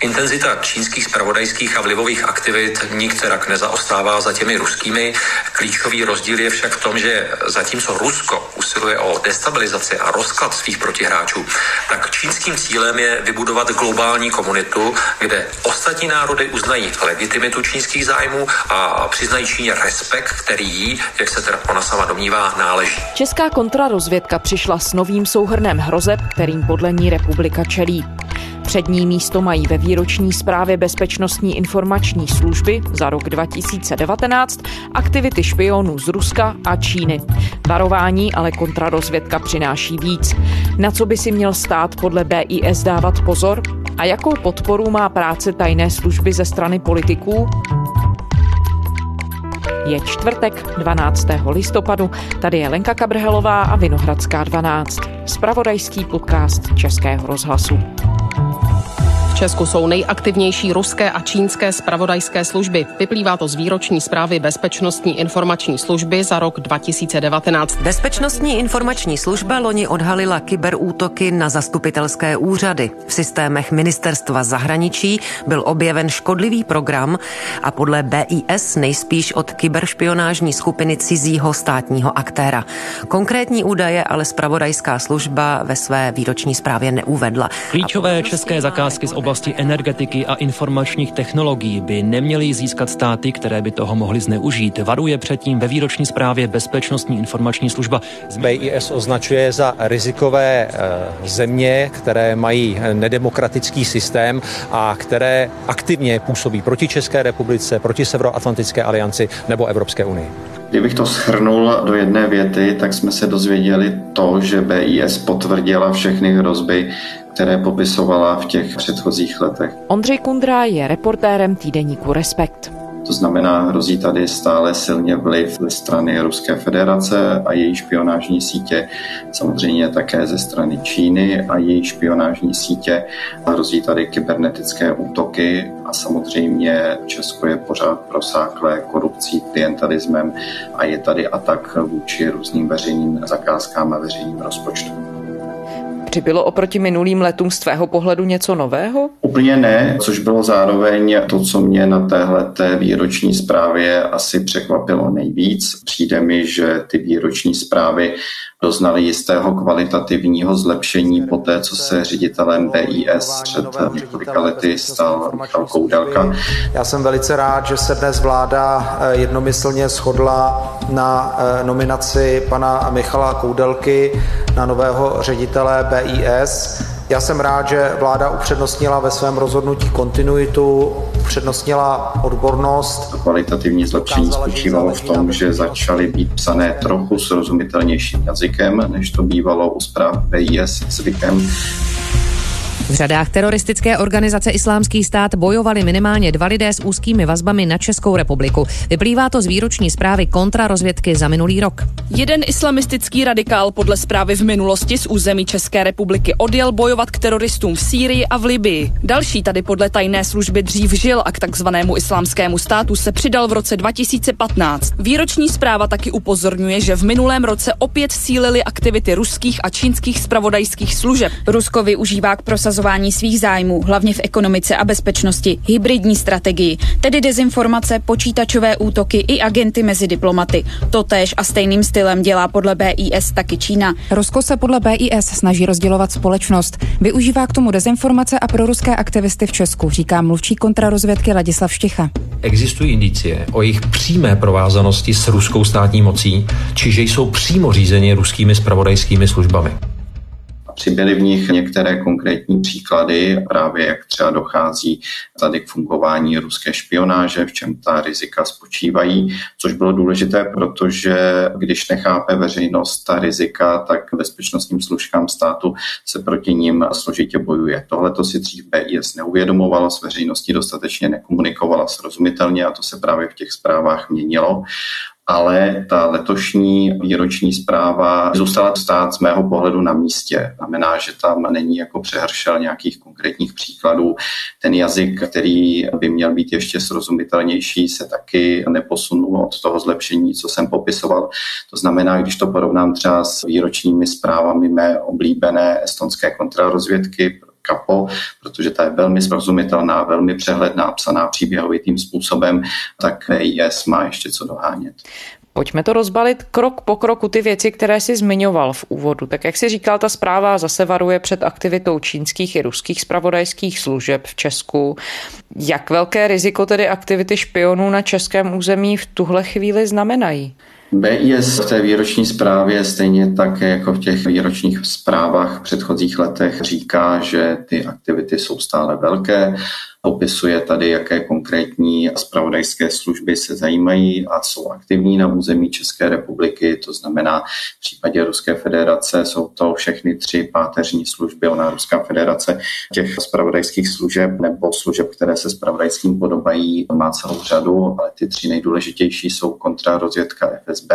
Intenzita čínských spravodajských a vlivových aktivit nikterak nezaostává za těmi ruskými. Klíčový rozdíl je však v tom, že zatímco Rusko usiluje o destabilizaci a rozklad svých protihráčů, tak čínským cílem je vybudovat globální komunitu, kde ostatní národy uznají legitimitu čínských zájmů a přiznají Číně respekt, který jí, jak se teda ona sama domnívá, náleží. Česká kontrarozvědka přišla s novým souhrnem hrozeb, kterým podle ní republika čelí. Přední místo mají ve výroční zprávě Bezpečnostní informační služby za rok 2019 aktivity špionů z Ruska a Číny. Varování ale kontrarozvědka přináší víc. Na co by si měl stát podle BIS dávat pozor? A jakou podporu má práce tajné služby ze strany politiků? Je čtvrtek 12. listopadu. Tady je Lenka Kabrhelová a Vinohradská 12. Spravodajský podcast Českého rozhlasu. Česku jsou nejaktivnější ruské a čínské spravodajské služby. Vyplývá to z výroční zprávy Bezpečnostní informační služby za rok 2019. Bezpečnostní informační služba loni odhalila kyberútoky na zastupitelské úřady. V systémech ministerstva zahraničí byl objeven škodlivý program a podle BIS nejspíš od kyberšpionážní skupiny cizího státního aktéra. Konkrétní údaje ale spravodajská služba ve své výroční zprávě neuvedla. Klíčové české zakázky z oblasti energetiky a informačních technologií by neměly získat státy, které by toho mohly zneužít. Varuje předtím ve výroční zprávě Bezpečnostní informační služba. BIS označuje za rizikové eh, země, které mají nedemokratický systém a které aktivně působí proti České republice, proti Severoatlantické alianci nebo Evropské unii. Kdybych to schrnul do jedné věty, tak jsme se dozvěděli to, že BIS potvrdila všechny hrozby, které popisovala v těch předchozích letech. Ondřej Kundra je reportérem týdeníku Respekt. To znamená, hrozí tady stále silně vliv ze strany Ruské federace a její špionážní sítě, samozřejmě také ze strany Číny a její špionážní sítě. Hrozí tady kybernetické útoky a samozřejmě Česko je pořád prosáklé korupcí, klientalismem a je tady atak vůči různým veřejným zakázkám a veřejným rozpočtům. Přibylo oproti minulým letům z tvého pohledu něco nového? Úplně ne, což bylo zároveň to, co mě na téhle té výroční zprávě asi překvapilo nejvíc. Přijde mi, že ty výroční zprávy doznali jistého kvalitativního zlepšení po té, co se ředitelem BIS před několika lety stal Michal Koudelka. Já jsem velice rád, že se dnes vláda eh, jednomyslně shodla na eh, nominaci pana Michala Koudelky na nového ředitele BIS. Já jsem rád, že vláda upřednostnila ve svém rozhodnutí kontinuitu, upřednostnila odbornost. Kvalitativní zlepšení spočívalo v tom, že začaly být psané trochu srozumitelnějším jazykem, než to bývalo u zpráv BIS zvykem. V řadách teroristické organizace Islámský stát bojovali minimálně dva lidé s úzkými vazbami na Českou republiku. Vyplývá to z výroční zprávy kontrarozvědky za minulý rok. Jeden islamistický radikál podle zprávy v minulosti z území České republiky odjel bojovat k teroristům v Sýrii a v Libii. Další tady podle tajné služby dřív žil a k takzvanému islámskému státu se přidal v roce 2015. Výroční zpráva taky upozorňuje, že v minulém roce opět sílily aktivity ruských a čínských spravodajských služeb. Rusko využívá k prosazování prosazování svých zájmů, hlavně v ekonomice a bezpečnosti, hybridní strategii, tedy dezinformace, počítačové útoky i agenty mezi diplomaty. Totéž a stejným stylem dělá podle BIS taky Čína. Rusko se podle BIS snaží rozdělovat společnost. Využívá k tomu dezinformace a proruské aktivisty v Česku, říká mluvčí kontrarozvědky Ladislav Šticha. Existují indicie o jejich přímé provázanosti s ruskou státní mocí, čiže jsou přímo řízeni ruskými spravodajskými službami. Přibyly v nich některé konkrétní příklady, právě jak třeba dochází tady k fungování ruské špionáže, v čem ta rizika spočívají, což bylo důležité, protože když nechápe veřejnost ta rizika, tak bezpečnostním služkám státu se proti ním složitě bojuje. Tohle to si dřív BIS neuvědomovalo, s veřejností dostatečně nekomunikovala srozumitelně a to se právě v těch zprávách měnilo ale ta letošní výroční zpráva zůstala stát z mého pohledu na místě. Znamená, že tam není jako přehršel nějakých konkrétních příkladů. Ten jazyk, který by měl být ještě srozumitelnější, se taky neposunul od toho zlepšení, co jsem popisoval. To znamená, když to porovnám třeba s výročními zprávami mé oblíbené estonské kontrarozvědky, kapo, protože ta je velmi srozumitelná, velmi přehledná, psaná příběhovitým způsobem, tak VIS má ještě co dohánět. Pojďme to rozbalit krok po kroku ty věci, které si zmiňoval v úvodu. Tak jak si říkal, ta zpráva zase varuje před aktivitou čínských i ruských spravodajských služeb v Česku. Jak velké riziko tedy aktivity špionů na českém území v tuhle chvíli znamenají? BIS v té výroční zprávě stejně tak jako v těch výročních zprávách v předchozích letech říká, že ty aktivity jsou stále velké Popisuje tady, jaké konkrétní spravodajské služby se zajímají a jsou aktivní na území České republiky. To znamená, v případě Ruské federace jsou to všechny tři páteřní služby. Ona Ruská federace těch spravodajských služeb nebo služeb, které se spravodajským podobají, má celou řadu, ale ty tři nejdůležitější jsou kontrarozvědka FSB.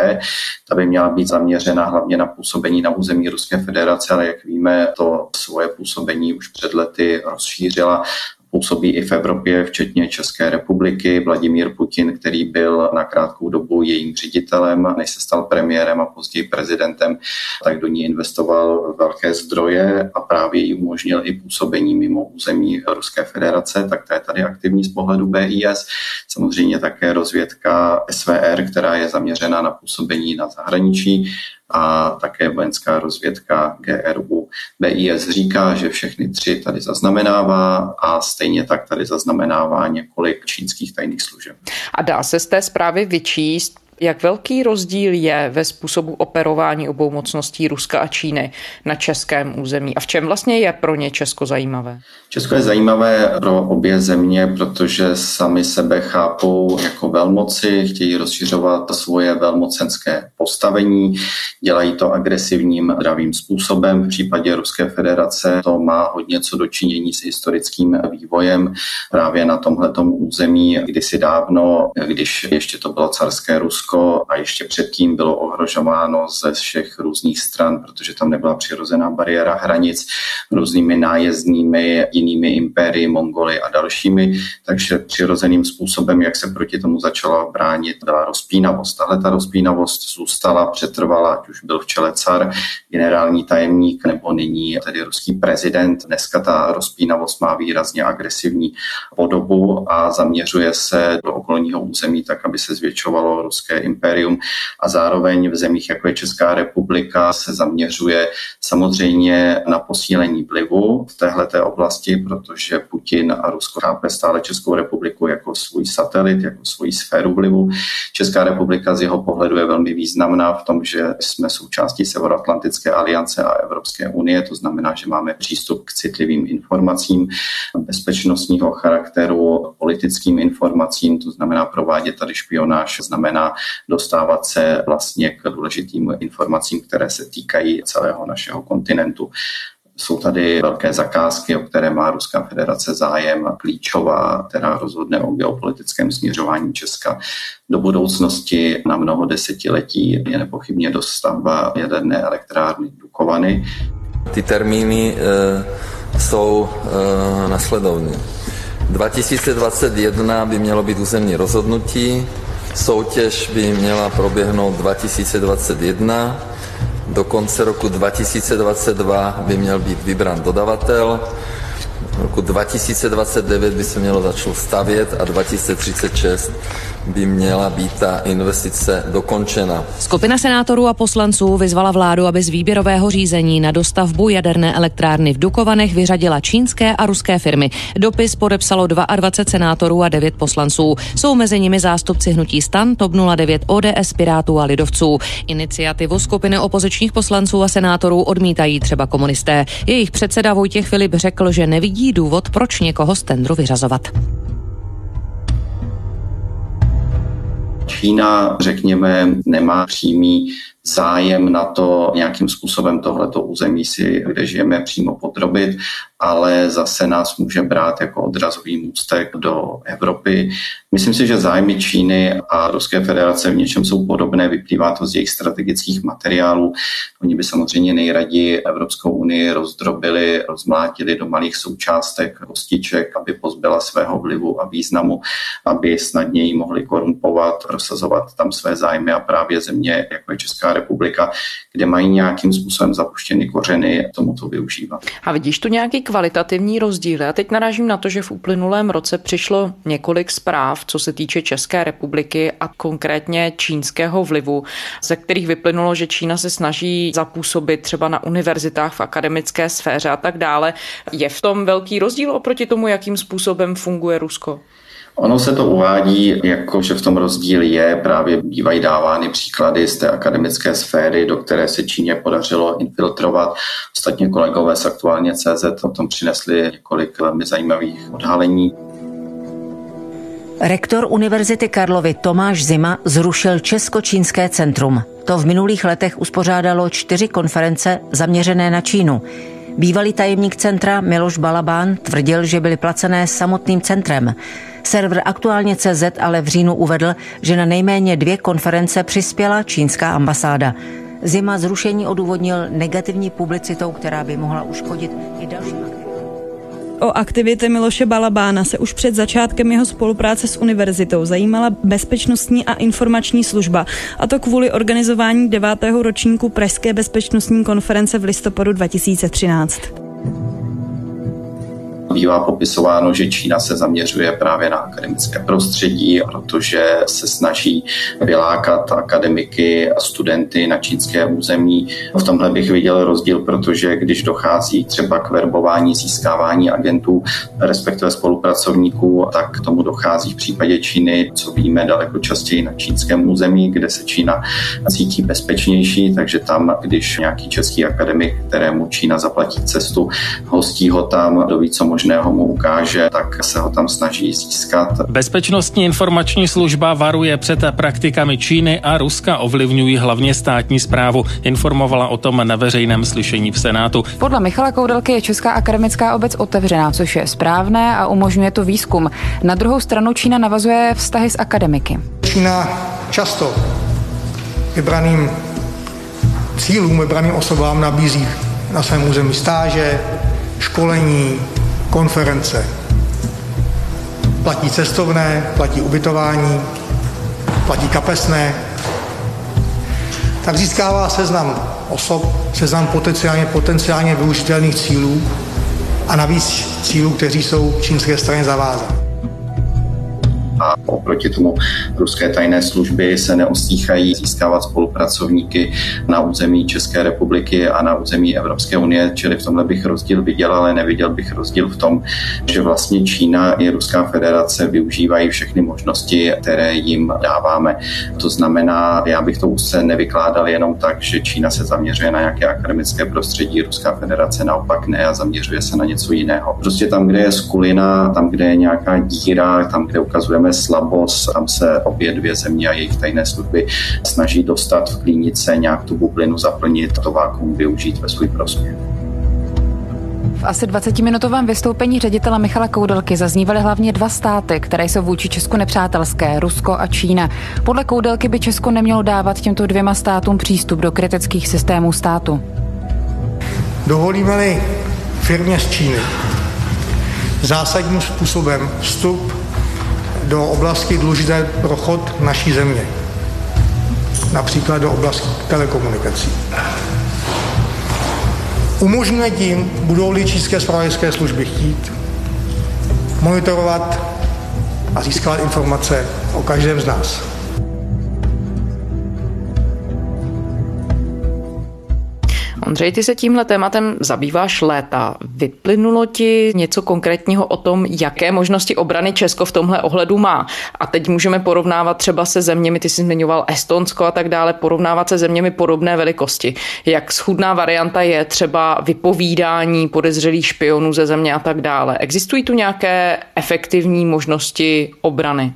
Ta by měla být zaměřena hlavně na působení na území Ruské federace, ale jak víme, to svoje působení už před lety rozšířila působí i v Evropě, včetně České republiky. Vladimír Putin, který byl na krátkou dobu jejím ředitelem, než se stal premiérem a později prezidentem, tak do ní investoval velké zdroje a právě jí umožnil i působení mimo území Ruské federace, tak to je tady aktivní z pohledu BIS. Samozřejmě také rozvědka SVR, která je zaměřena na působení na zahraničí a také vojenská rozvědka GRU. BIS říká, že všechny tři tady zaznamenává a stejně tak tady zaznamenává několik čínských tajných služeb. A dá se z té zprávy vyčíst, jak velký rozdíl je ve způsobu operování obou mocností Ruska a Číny na českém území a v čem vlastně je pro ně Česko zajímavé? Česko je zajímavé pro obě země, protože sami sebe chápou jako velmoci, chtějí rozšiřovat svoje velmocenské postavení, dělají to agresivním dravým způsobem. V případě Ruské federace to má hodně co dočinění s historickým vývojem právě na tomhletom území kdysi dávno, když ještě to bylo carské Rusko, Rusko a ještě předtím bylo ohrožováno ze všech různých stran, protože tam nebyla přirozená bariéra hranic různými nájezdními jinými impérii, Mongoly a dalšími. Takže přirozeným způsobem, jak se proti tomu začala bránit, byla rozpínavost. Tahle ta rozpínavost zůstala, přetrvala, ať už byl v čele car, generální tajemník nebo nyní tedy ruský prezident. Dneska ta rozpínavost má výrazně agresivní podobu a zaměřuje se do okolního území tak, aby se zvětšovalo ruské impérium a zároveň v zemích, jako je Česká republika, se zaměřuje samozřejmě na posílení vlivu v téhleté oblasti, protože Putin a Rusko chápe stále Českou republiku jako svůj satelit, jako svoji sféru vlivu. Česká republika z jeho pohledu je velmi významná v tom, že jsme součástí Severoatlantické aliance a Evropské unie, to znamená, že máme přístup k citlivým informacím bezpečnostního charakteru, politickým informacím, to znamená provádět tady špionáž, znamená dostávat se vlastně k důležitým informacím, které se týkají celého našeho kontinentu. Jsou tady velké zakázky, o které má Ruská federace zájem, klíčová, která rozhodne o geopolitickém směřování Česka do budoucnosti na mnoho desetiletí je nepochybně dostavba jaderné elektrárny Dukovany. Ty termíny e, jsou e, nasledovné. 2021 by mělo být územní rozhodnutí, Soutěž by měla proběhnout 2021. Do konce roku 2022 by měl být vybrán dodavatel. V roku 2029 by se mělo začít stavět a 2036 by měla být ta investice dokončena. Skupina senátorů a poslanců vyzvala vládu, aby z výběrového řízení na dostavbu jaderné elektrárny v Dukovanech vyřadila čínské a ruské firmy. Dopis podepsalo 22 senátorů a 9 poslanců. Jsou mezi nimi zástupci hnutí Stan, TOP 09, ODS, Pirátů a Lidovců. Iniciativu skupiny opozičních poslanců a senátorů odmítají třeba komunisté. Jejich předseda Vojtěch Filip řekl, že nevidí důvod, proč někoho z tendru vyřazovat. Čína, řekněme, nemá přímý zájem na to nějakým způsobem tohleto území si, kde žijeme, přímo podrobit, ale zase nás může brát jako odrazový můstek do Evropy. Myslím si, že zájmy Číny a Ruské federace v něčem jsou podobné, vyplývá to z jejich strategických materiálů. Oni by samozřejmě nejraději Evropskou unii rozdrobili, rozmlátili do malých součástek kostiček, aby pozbyla svého vlivu a významu, aby snadněji mohli korumpovat, prosazovat tam své zájmy a právě země, jako je Česká republika, kde mají nějakým způsobem zapuštěny kořeny, tomu to využívat. A vidíš tu nějaký kvalitativní rozdíly. A teď narážím na to, že v uplynulém roce přišlo několik zpráv, co se týče České republiky a konkrétně čínského vlivu, ze kterých vyplynulo, že Čína se snaží zapůsobit třeba na univerzitách v akademické sféře a tak dále. Je v tom velký rozdíl oproti tomu, jakým způsobem funguje Rusko? Ono se to uvádí, jako že v tom rozdíl je, právě bývají dávány příklady z té akademické sféry, do které se Číně podařilo infiltrovat. Ostatně kolegové z aktuálně CZ o tom přinesli několik velmi zajímavých odhalení. Rektor Univerzity Karlovy Tomáš Zima zrušil Česko-čínské centrum. To v minulých letech uspořádalo čtyři konference zaměřené na Čínu. Bývalý tajemník centra Miloš Balabán tvrdil, že byly placené samotným centrem. Server aktuálně CZ ale v říjnu uvedl, že na nejméně dvě konference přispěla čínská ambasáda. Zima zrušení odůvodnil negativní publicitou, která by mohla uškodit i dalším O aktivity Miloše Balabána se už před začátkem jeho spolupráce s univerzitou zajímala Bezpečnostní a informační služba, a to kvůli organizování devátého ročníku Pražské bezpečnostní konference v listopadu 2013 bývá popisováno, že Čína se zaměřuje právě na akademické prostředí, protože se snaží vylákat akademiky a studenty na čínské území. V tomhle bych viděl rozdíl, protože když dochází třeba k verbování, získávání agentů, respektive spolupracovníků, tak k tomu dochází v případě Číny, co víme, daleko častěji na čínském území, kde se Čína cítí bezpečnější, takže tam, když nějaký český akademik, kterému Čína zaplatí cestu, hostí ho tam, doví, co možná možného mu ukáže, tak se ho tam snaží získat. Bezpečnostní informační služba varuje před praktikami Číny a Ruska ovlivňují hlavně státní zprávu. Informovala o tom na veřejném slyšení v Senátu. Podle Michala Koudelky je Česká akademická obec otevřená, což je správné a umožňuje to výzkum. Na druhou stranu Čína navazuje vztahy s akademiky. Čína často vybraným cílům, vybraným osobám nabízí na svém území stáže, školení, konference. Platí cestovné, platí ubytování, platí kapesné. Tak získává seznam osob, seznam potenciálně, potenciálně využitelných cílů a navíc cílů, kteří jsou čínské straně zavázány a oproti tomu ruské tajné služby se neostíchají získávat spolupracovníky na území České republiky a na území Evropské unie, čili v tomhle bych rozdíl viděl, ale neviděl bych rozdíl v tom, že vlastně Čína i Ruská federace využívají všechny možnosti, které jim dáváme. To znamená, já bych to úzce nevykládal jenom tak, že Čína se zaměřuje na nějaké akademické prostředí, Ruská federace naopak ne a zaměřuje se na něco jiného. Prostě tam, kde je skulina, tam, kde je nějaká díra, tam, kde ukazujeme slabost, tam se obě dvě země a jejich tajné služby snaží dostat v klínice, nějak tu bublinu zaplnit, to vákuum využít ve svůj prospěch. V asi 20-minutovém vystoupení ředitele Michala Koudelky zaznívaly hlavně dva státy, které jsou vůči Česku nepřátelské, Rusko a Čína. Podle Koudelky by Česko nemělo dávat těmto dvěma státům přístup do kritických systémů státu. Dovolíme-li firmě z Číny zásadním způsobem vstup do oblasti důležité pro chod naší země. Například do oblasti telekomunikací. Umožňuje tím, budou-li čínské spravodajské služby chtít, monitorovat a získat informace o každém z nás. Ondřej, ty se tímhle tématem zabýváš léta. Vyplynulo ti něco konkrétního o tom, jaké možnosti obrany Česko v tomhle ohledu má? A teď můžeme porovnávat třeba se zeměmi, ty jsi zmiňoval Estonsko a tak dále, porovnávat se zeměmi podobné velikosti. Jak schudná varianta je třeba vypovídání podezřelých špionů ze země a tak dále. Existují tu nějaké efektivní možnosti obrany?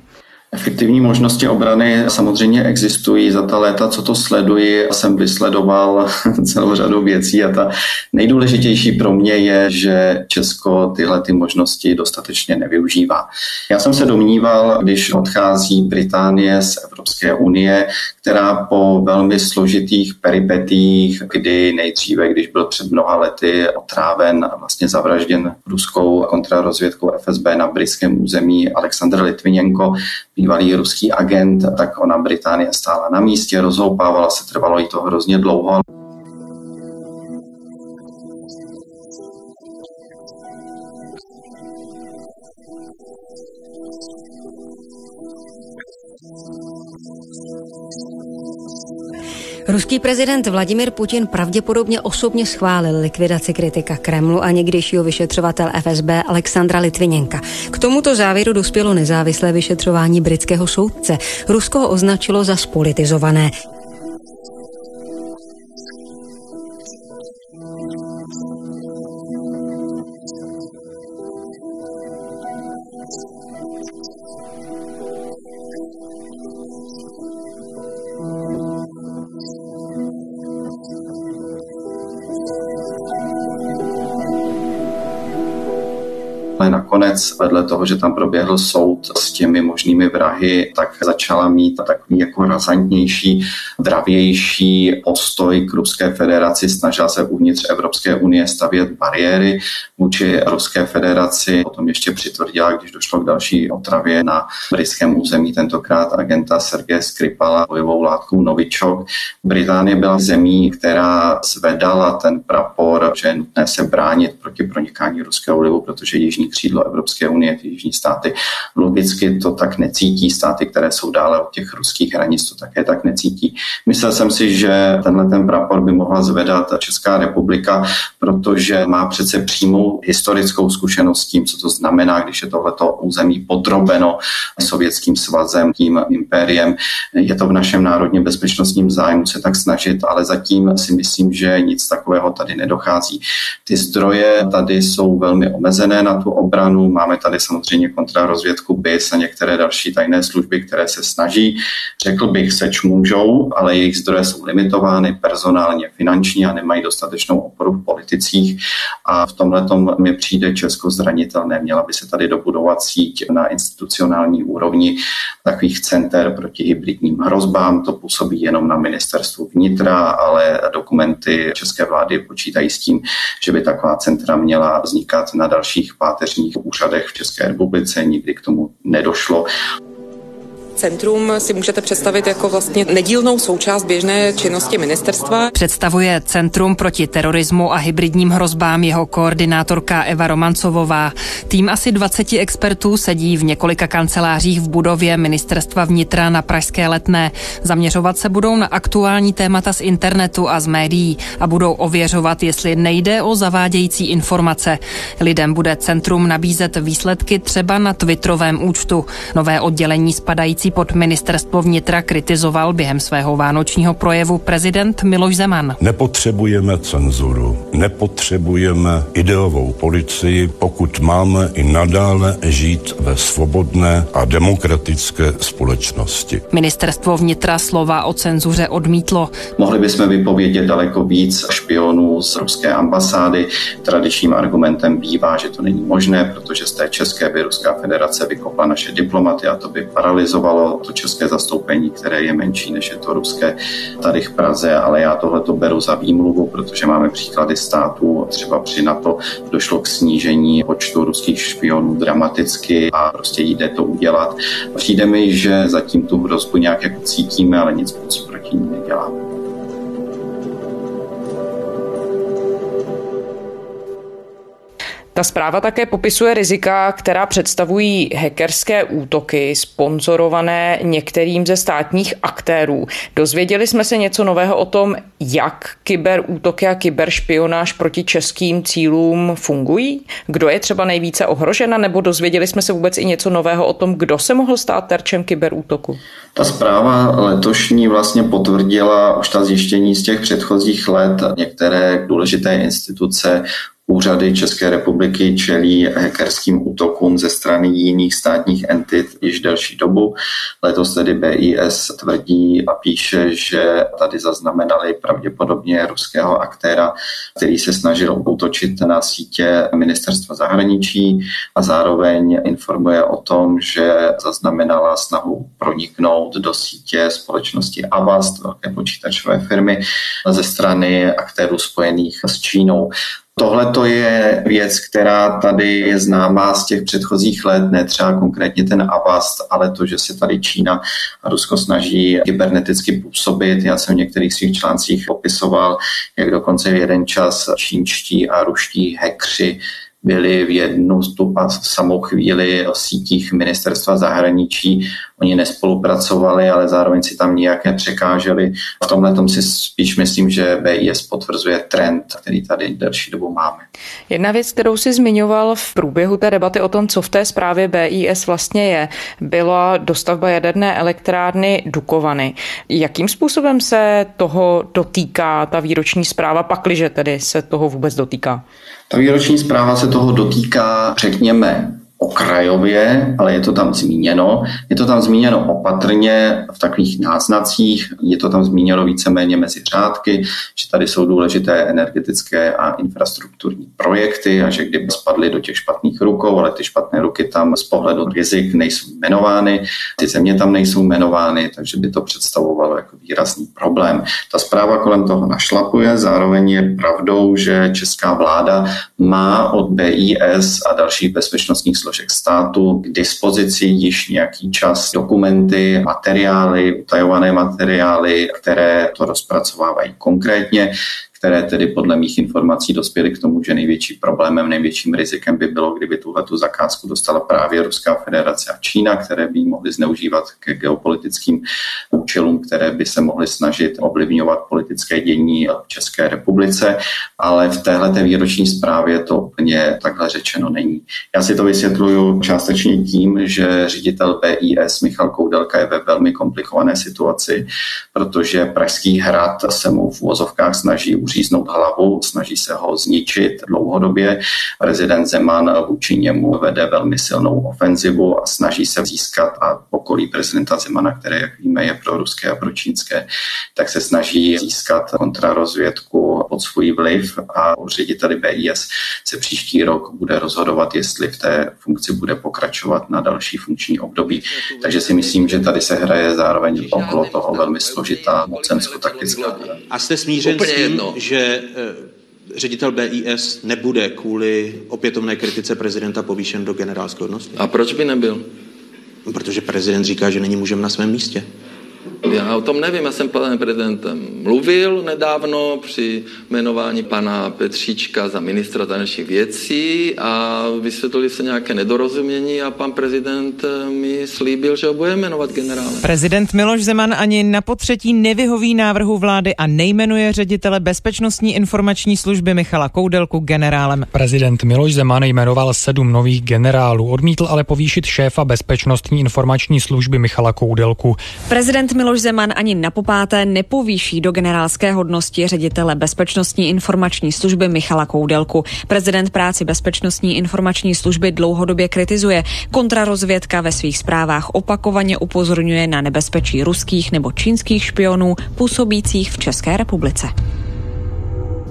Efektivní možnosti obrany samozřejmě existují. Za ta léta, co to sleduji, jsem vysledoval celou řadu věcí a ta nejdůležitější pro mě je, že Česko tyhle ty možnosti dostatečně nevyužívá. Já jsem se domníval, když odchází Británie z Evropské unie, která po velmi složitých peripetích, kdy nejdříve, když byl před mnoha lety otráven a vlastně zavražděn ruskou kontrarozvědkou FSB na britském území Aleksandr Litvinenko, bývalý ruský agent, tak ona Británie stála na místě, rozhoupávala se, trvalo jí to hrozně dlouho. Ruský prezident Vladimir Putin pravděpodobně osobně schválil likvidaci kritika Kremlu a někdejšího vyšetřovatel FSB Alexandra Litviněnka. K tomuto závěru dospělo nezávislé vyšetřování britského soudce. Rusko ho označilo za spolitizované. Nakonec vedle toho, že tam proběhl soud s těmi možnými vrahy, tak začala mít takový jako razantnější, dravější postoj k Ruské federaci, snažila se uvnitř Evropské unie stavět bariéry vůči Ruské federaci, potom ještě přitvrdila, když došlo k další otravě na britském území, tentokrát agenta Sergeje Skripala bojovou látkou Novičok. Británie byla zemí, která zvedala ten prapor, že je nutné se bránit proti pronikání ruského vlivu, protože jižní křídlo Evropské unie, ty jižní státy, logicky to tak necítí. Státy, které jsou dále od těch ruských hranic, to také tak necítí. Myslel jsem si, že tenhle ten prapor by mohla zvedat Česká republika, protože má přece přímou historickou zkušenost s tím, co to znamená, když je tohleto území podrobeno sovětským svazem, tím impériem. Je to v našem národně bezpečnostním zájmu se tak snažit, ale zatím si myslím, že nic takového tady nedochází. Ty zdroje tady jsou velmi omezené na tu obranu. Máme tady samozřejmě kontrarozvědku BIS a některé další tajné služby, které se snaží, řekl bych, seč můžou, ale jejich zdroje jsou limitovány personálně, finančně a nemají dostatečnou oporu v politicích. A v tomhle mi přijde Česko zranitelné. Měla by se tady dobudovat síť na institucionální úrovni takových center proti hybridním hrozbám. To působí jenom na ministerstvu vnitra, ale dokumenty české vlády počítají s tím, že by taková centra měla vznikat na dalších páteřních úřadech v České republice. Nikdy k tomu nedošlo. Centrum si můžete představit jako vlastně nedílnou součást běžné činnosti ministerstva. Představuje Centrum proti terorismu a hybridním hrozbám jeho koordinátorka Eva Romancovová. Tým asi 20 expertů sedí v několika kancelářích v budově ministerstva vnitra na Pražské letné. Zaměřovat se budou na aktuální témata z internetu a z médií a budou ověřovat, jestli nejde o zavádějící informace. Lidem bude centrum nabízet výsledky třeba na Twitterovém účtu. Nové oddělení spadající spadající pod ministerstvo vnitra kritizoval během svého vánočního projevu prezident Miloš Zeman. Nepotřebujeme cenzuru, nepotřebujeme ideovou policii, pokud máme i nadále žít ve svobodné a demokratické společnosti. Ministerstvo vnitra slova o cenzuře odmítlo. Mohli bychom vypovědět daleko víc špionů z ruské ambasády. Tradičním argumentem bývá, že to není možné, protože z té české by Ruská federace vykopla naše diplomaty a to by paralizovalo fungovalo to české zastoupení, které je menší než je to ruské tady v Praze, ale já tohle to beru za výmluvu, protože máme příklady států, třeba při NATO došlo k snížení počtu ruských špionů dramaticky a prostě jde to udělat. Přijde mi, že zatím tu hrozbu nějak jako cítíme, ale nic moc proti ní neděláme. Ta zpráva také popisuje rizika, která představují hackerské útoky sponzorované některým ze státních aktérů. Dozvěděli jsme se něco nového o tom, jak kyberútoky a kyberšpionáž proti českým cílům fungují? Kdo je třeba nejvíce ohrožena? Nebo dozvěděli jsme se vůbec i něco nového o tom, kdo se mohl stát terčem kyberútoku? Ta zpráva letošní vlastně potvrdila už ta zjištění z těch předchozích let. Některé důležité instituce Úřady České republiky čelí hackerským útokům ze strany jiných státních entit již delší dobu. Letos tedy BIS tvrdí a píše, že tady zaznamenali pravděpodobně ruského aktéra, který se snažil útočit na sítě ministerstva zahraničí a zároveň informuje o tom, že zaznamenala snahu proniknout do sítě společnosti Avast, velké počítačové firmy, ze strany aktérů spojených s Čínou. Tohle to je věc, která tady je známá z těch předchozích let, ne třeba konkrétně ten Avast, ale to, že se tady Čína a Rusko snaží kyberneticky působit. Já jsem v některých svých článcích popisoval, jak dokonce v jeden čas čínští a ruští hekři byli v jednu tu samou chvíli v sítích ministerstva zahraničí. Oni nespolupracovali, ale zároveň si tam nijak nepřekáželi. V tomhle tom si spíš myslím, že BIS potvrzuje trend, který tady delší dobu máme. Jedna věc, kterou si zmiňoval v průběhu té debaty o tom, co v té zprávě BIS vlastně je, byla dostavba jaderné elektrárny Dukovany. Jakým způsobem se toho dotýká ta výroční zpráva, pakliže tedy se toho vůbec dotýká? Ta výroční zpráva se toho dotýká, řekněme, okrajově, ale je to tam zmíněno. Je to tam zmíněno opatrně v takových náznacích, je to tam zmíněno víceméně mezi řádky, že tady jsou důležité energetické a infrastrukturní projekty a že kdyby spadly do těch špatných rukou, ale ty špatné ruky tam z pohledu rizik nejsou jmenovány, ty země tam nejsou jmenovány, takže by to představovalo jako výrazný problém. Ta zpráva kolem toho našlapuje, zároveň je pravdou, že česká vláda má od BIS a dalších bezpečnostních složek státu k dispozici již nějaký čas. Dokumenty, materiály, utajované materiály, které to rozpracovávají konkrétně které tedy podle mých informací dospěly k tomu, že největší problémem, největším rizikem by bylo, kdyby tuhle tu zakázku dostala právě Ruská federace a Čína, které by ji mohly zneužívat ke geopolitickým účelům, které by se mohly snažit ovlivňovat politické dění v České republice, ale v téhle výroční zprávě to úplně takhle řečeno není. Já si to vysvětluju částečně tím, že ředitel BIS Michal Koudelka je ve velmi komplikované situaci, protože Pražský hrad se mu v úvozovkách snaží uříznout hlavu, snaží se ho zničit dlouhodobě. Prezident Zeman vůči němu vede velmi silnou ofenzivu a snaží se získat a okolí prezidenta Zemana, které, jak víme, je pro ruské a pro čínské, tak se snaží získat kontrarozvědku pod svůj vliv a u řediteli BIS se příští rok bude rozhodovat, jestli v té funkci bude pokračovat na další funkční období. Takže si myslím, že tady se hraje zároveň okolo toho velmi složitá mocensko-taktická. A jste smířen s tím, že eh, ředitel BIS nebude kvůli opětovné kritice prezidenta povýšen do generálské hodnosti? A proč by nebyl? Protože prezident říká, že není mužem na svém místě. Já o tom nevím, já jsem panem prezidentem mluvil nedávno při jmenování pana Petříčka za ministra zahraničních věcí a vysvětlili se nějaké nedorozumění a pan prezident eh, mi slíbil, že ho bude jmenovat generálem. Prezident Miloš Zeman ani na potřetí nevyhoví návrhu vlády a nejmenuje ředitele Bezpečnostní informační služby Michala Koudelku generálem. Prezident Miloš Zeman jmenoval sedm nových generálů, odmítl ale povýšit šéfa Bezpečnostní informační služby Michala Koudelku. Prezident Miloš Zeman ani na popáté nepovýší do generálské hodnosti ředitele Bezpečnostní informační služby Michala Koudelku. Prezident práci Bezpečnostní informační služby dlouhodobě kritizuje. Kontrarozvědka ve svých zprávách opakovaně upozorňuje na nebezpečí ruských nebo čínských špionů působících v České republice.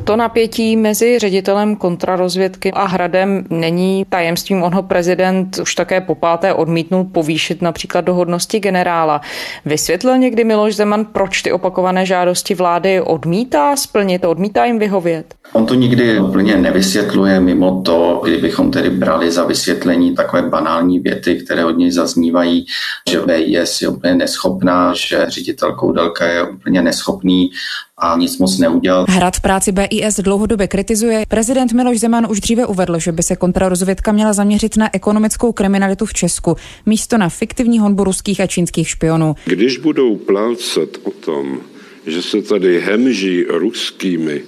To napětí mezi ředitelem kontrarozvědky a Hradem není tajemstvím. On ho prezident už také po páté odmítnul povýšit například do hodnosti generála. Vysvětlil někdy Miloš Zeman, proč ty opakované žádosti vlády odmítá splnit, odmítá jim vyhovět? On to nikdy úplně nevysvětluje mimo to, kdybychom tedy brali za vysvětlení takové banální věty, které od něj zaznívají, že BIS je úplně neschopná, že ředitel Koudelka je úplně neschopný a nic moc neudělal. Hrad práci BIS dlouhodobě kritizuje. Prezident Miloš Zeman už dříve uvedl, že by se kontrarozvědka měla zaměřit na ekonomickou kriminalitu v Česku, místo na fiktivní honbu ruských a čínských špionů. Když budou plácat o tom, že se tady hemží ruskými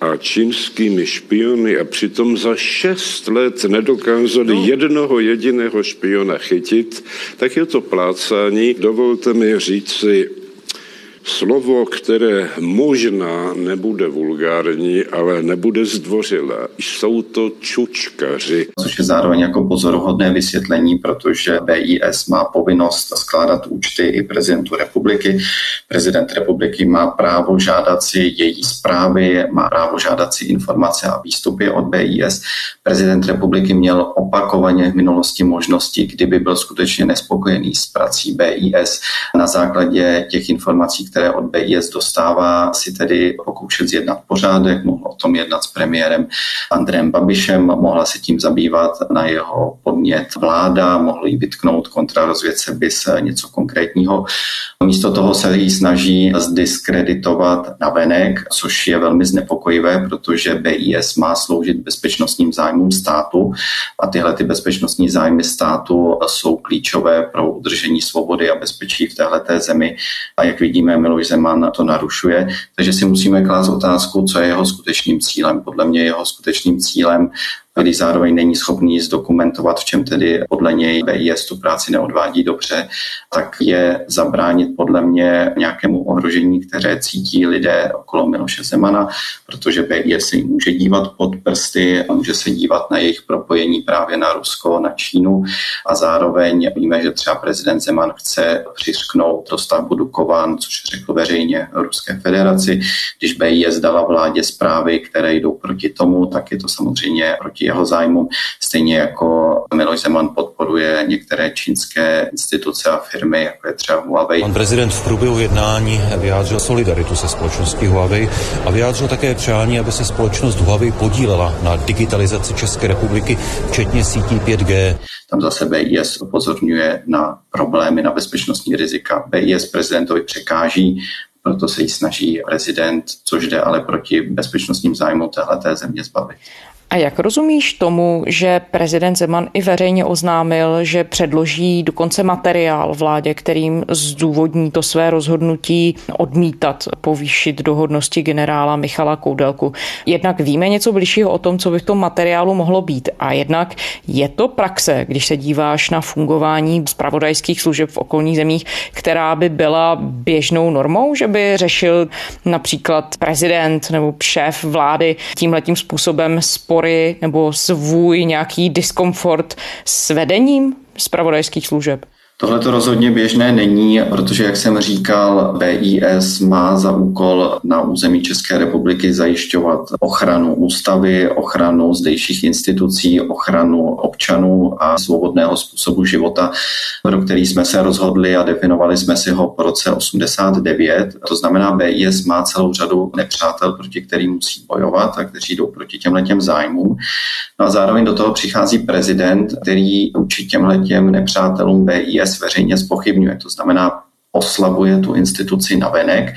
a čínskými špiony a přitom za šest let nedokázali no. jednoho jediného špiona chytit, tak je to plácání. Dovolte mi říci slovo, které možná nebude vulgární, ale nebude zdvořilé. Jsou to čučkaři. Což je zároveň jako pozoruhodné vysvětlení, protože BIS má povinnost skládat účty i prezidentu republiky. Prezident republiky má právo žádat si její zprávy, má právo žádat si informace a výstupy od BIS. Prezident republiky měl opakovaně v minulosti možnosti, kdyby byl skutečně nespokojený s prací BIS na základě těch informací, které které od BIS dostává, si tedy pokoušet zjednat pořádek, mohl o tom jednat s premiérem Andrem Babišem, mohla se tím zabývat na jeho podnět vláda, mohl jí vytknout kontrarozvědce BIS něco konkrétního. Místo toho se jí snaží zdiskreditovat na venek, což je velmi znepokojivé, protože BIS má sloužit bezpečnostním zájmům státu a tyhle ty bezpečnostní zájmy státu jsou klíčové pro udržení svobody a bezpečí v této zemi a jak vidíme, Miloš Zeman to narušuje. Takže si musíme klást otázku, co je jeho skutečným cílem. Podle mě jeho skutečným cílem když zároveň není schopný zdokumentovat, v čem tedy podle něj BIS tu práci neodvádí dobře, tak je zabránit podle mě nějakému ohrožení, které cítí lidé okolo Miloše Zemana, protože BIS se jim může dívat pod prsty a může se dívat na jejich propojení právě na Rusko, na Čínu a zároveň víme, že třeba prezident Zeman chce přiřknout dostavbu Dukovan, což řekl veřejně Ruské federaci. Když BIS dala vládě zprávy, které jdou proti tomu, tak je to samozřejmě proti jeho zájmu, stejně jako Miloš Zeman podporuje některé čínské instituce a firmy, jako je třeba Huawei. Pan prezident v průběhu jednání vyjádřil solidaritu se společností Huawei a vyjádřil také přání, aby se společnost Huawei podílela na digitalizaci České republiky, včetně sítí 5G. Tam za sebe BIS upozorňuje na problémy, na bezpečnostní rizika. BIS prezidentovi překáží proto se jí snaží prezident, což jde ale proti bezpečnostním zájmu téhleté země zbavit. A jak rozumíš tomu, že prezident Zeman i veřejně oznámil, že předloží dokonce materiál vládě, kterým zdůvodní to své rozhodnutí odmítat povýšit do hodnosti generála Michala Koudelku. Jednak víme něco bližšího o tom, co by v tom materiálu mohlo být. A jednak je to praxe, když se díváš na fungování zpravodajských služeb v okolních zemích, která by byla běžnou normou, že by řešil například prezident nebo šéf vlády tímhletím způsobem spolu spory nebo svůj nějaký diskomfort s vedením zpravodajských služeb? Tohle to rozhodně běžné není, protože, jak jsem říkal, BIS má za úkol na území České republiky zajišťovat ochranu ústavy, ochranu zdejších institucí, ochranu občanů a svobodného způsobu života, pro který jsme se rozhodli a definovali jsme si ho po roce 89. To znamená, BIS má celou řadu nepřátel, proti kterým musí bojovat a kteří jdou proti těmhle těm zájmům. No a zároveň do toho přichází prezident, který vůči těmhle těm nepřátelům BIS veřejně spochybňuje. To znamená, oslabuje tu instituci navenek,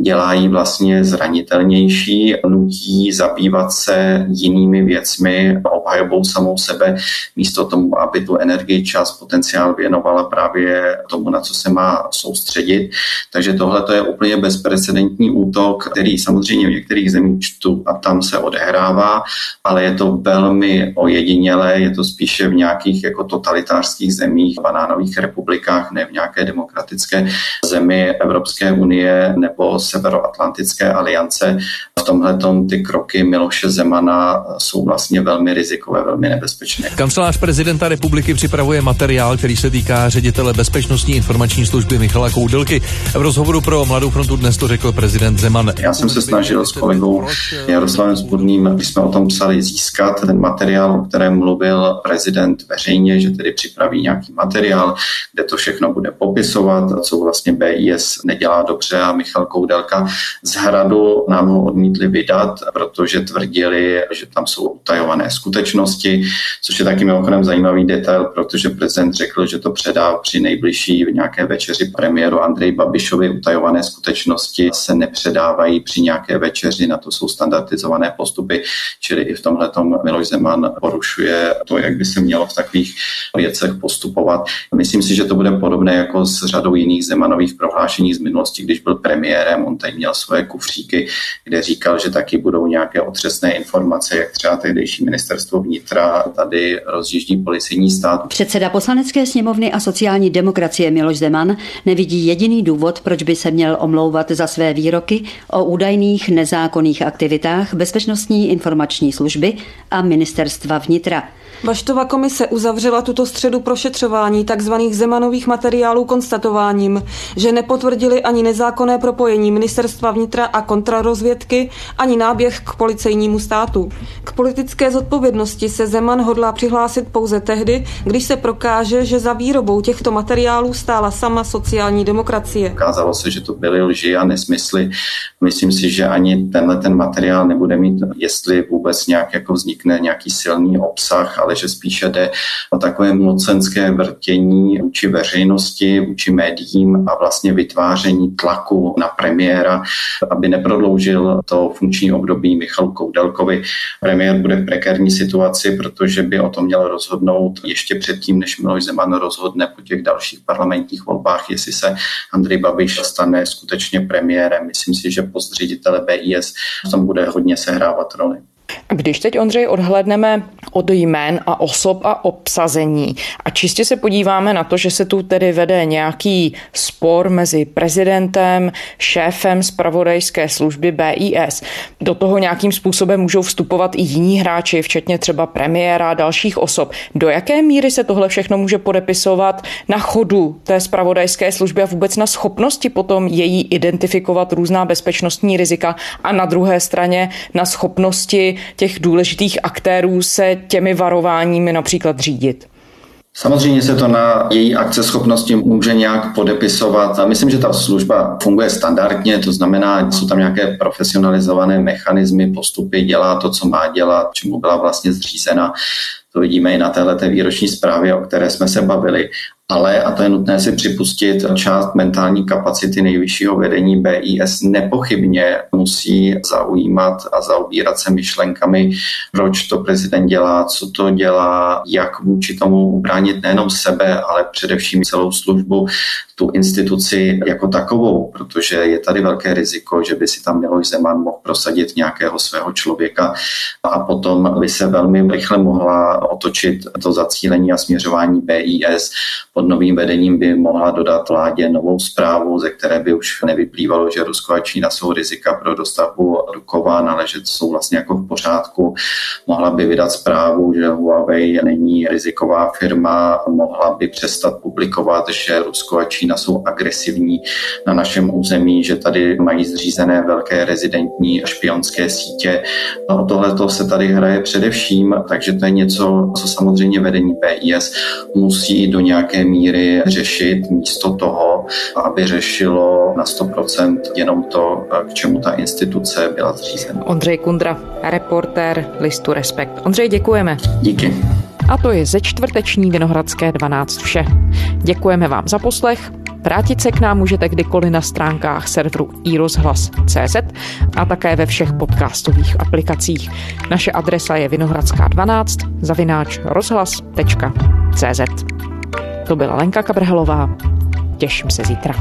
dělá ji vlastně zranitelnější, nutí zabývat se jinými věcmi, obhajobou samou sebe, místo tomu, aby tu energii, čas, potenciál věnovala právě tomu, na co se má soustředit. Takže tohle je úplně bezprecedentní útok, který samozřejmě v některých zemích čtu a tam se odehrává, ale je to velmi ojedinělé, je to spíše v nějakých jako totalitářských zemích, banánových republikách, ne v nějaké demokratické zemi Evropské unie nebo Severoatlantické aliance. V tomhle ty kroky Miloše Zemana jsou vlastně velmi rizikové, velmi nebezpečné. Kancelář prezidenta republiky připravuje materiál, který se týká ředitele bezpečnostní informační služby Michala Koudelky. V rozhovoru pro Mladou frontu dnes to řekl prezident Zeman. Já jsem se snažil s kolegou Jaroslavem Spudným, když jsme o tom psali, získat ten materiál, o kterém mluvil prezident veřejně, že tedy připraví nějaký materiál, kde to všechno bude popisovat, co vlastně BIS nedělá dobře a Michal Koudelka z Hradu nám ho odmítli vydat, protože tvrdili, že tam jsou utajované skutečnosti, což je taky mimochodem zajímavý detail, protože prezident řekl, že to předá při nejbližší v nějaké večeři premiéru Andrej Babišovi. Utajované skutečnosti se nepředávají při nějaké večeři, na to jsou standardizované postupy, čili i v tomhle Miloš Zeman porušuje to, jak by se mělo v takových věcech postupovat. Myslím si, že to bude podobné jako s řadou jiných zemí Zemanových prohlášení z minulosti, když byl premiérem, on tady měl svoje kufříky, kde říkal, že taky budou nějaké otřesné informace, jak třeba tehdejší ministerstvo vnitra tady rozjíždí policejní stát. Předseda poslanecké sněmovny a sociální demokracie Miloš Zeman nevidí jediný důvod, proč by se měl omlouvat za své výroky o údajných nezákonných aktivitách Bezpečnostní informační služby a ministerstva vnitra. Baštova komise uzavřela tuto středu prošetřování tzv. Zemanových materiálů konstatováním, že nepotvrdili ani nezákonné propojení ministerstva vnitra a kontrarozvědky, ani náběh k policejnímu státu. K politické zodpovědnosti se Zeman hodlá přihlásit pouze tehdy, když se prokáže, že za výrobou těchto materiálů stála sama sociální demokracie. Ukázalo se, že to byly lži a nesmysly. Myslím si, že ani tenhle ten materiál nebude mít, jestli vůbec nějak jako vznikne nějaký silný obsah, ale že spíše jde o takové mocenské vrtění vůči veřejnosti, vůči médiím a vlastně vytváření tlaku na premiéra, aby neprodloužil to funkční období Michalu Koudelkovi. Premiér bude v prekérní situaci, protože by o tom měl rozhodnout ještě předtím, než Miloš Zeman rozhodne po těch dalších parlamentních volbách, jestli se Andrej Babiš stane skutečně premiérem. Myslím si, že post ředitele BIS v tom bude hodně sehrávat roli. Když teď, Ondřej, odhledneme od jmén a osob a obsazení a čistě se podíváme na to, že se tu tedy vede nějaký spor mezi prezidentem, šéfem zpravodajské služby BIS. Do toho nějakým způsobem můžou vstupovat i jiní hráči, včetně třeba premiéra a dalších osob. Do jaké míry se tohle všechno může podepisovat na chodu té zpravodajské služby a vůbec na schopnosti potom její identifikovat různá bezpečnostní rizika a na druhé straně na schopnosti těch důležitých aktérů se těmi varováními například řídit? Samozřejmě se to na její akceschopnosti může nějak podepisovat. A myslím, že ta služba funguje standardně, to znamená, jsou tam nějaké profesionalizované mechanismy, postupy, dělá to, co má dělat, čemu byla vlastně zřízena. To vidíme i na této výroční zprávě, o které jsme se bavili ale, a to je nutné si připustit, část mentální kapacity nejvyššího vedení BIS nepochybně musí zaujímat a zaobírat se myšlenkami, proč to prezident dělá, co to dělá, jak vůči tomu ubránit nejenom sebe, ale především celou službu, tu instituci jako takovou, protože je tady velké riziko, že by si tam Miloš Zeman mohl prosadit nějakého svého člověka. A potom by se velmi rychle mohla otočit to zacílení a směřování BIS pod novým vedením by mohla dodat vládě novou zprávu, ze které by už nevyplývalo, že Rusko a Čína jsou rizika pro dostavbu Dukovan, ale že jsou vlastně jako v pořádku. Mohla by vydat zprávu, že Huawei není riziková firma, mohla by přestat publikovat, že Rusko a Čína jsou agresivní na našem území, že tady mají zřízené velké rezidentní špionské sítě. No, tohle se tady hraje především, takže to je něco, co samozřejmě vedení PIS musí do nějaké míry řešit místo toho, aby řešilo na 100% jenom to, k čemu ta instituce byla zřízena. Ondřej Kundra, reportér listu Respekt. Ondřej, děkujeme. Díky. A to je ze čtvrteční Vinohradské 12 vše. Děkujeme vám za poslech. Vrátit se k nám můžete kdykoliv na stránkách serveru iRozhlas.cz a také ve všech podcastových aplikacích. Naše adresa je vinohradská12 zavináč rozhlas.cz. To byla Lenka Kabrhelová. Těším se zítra.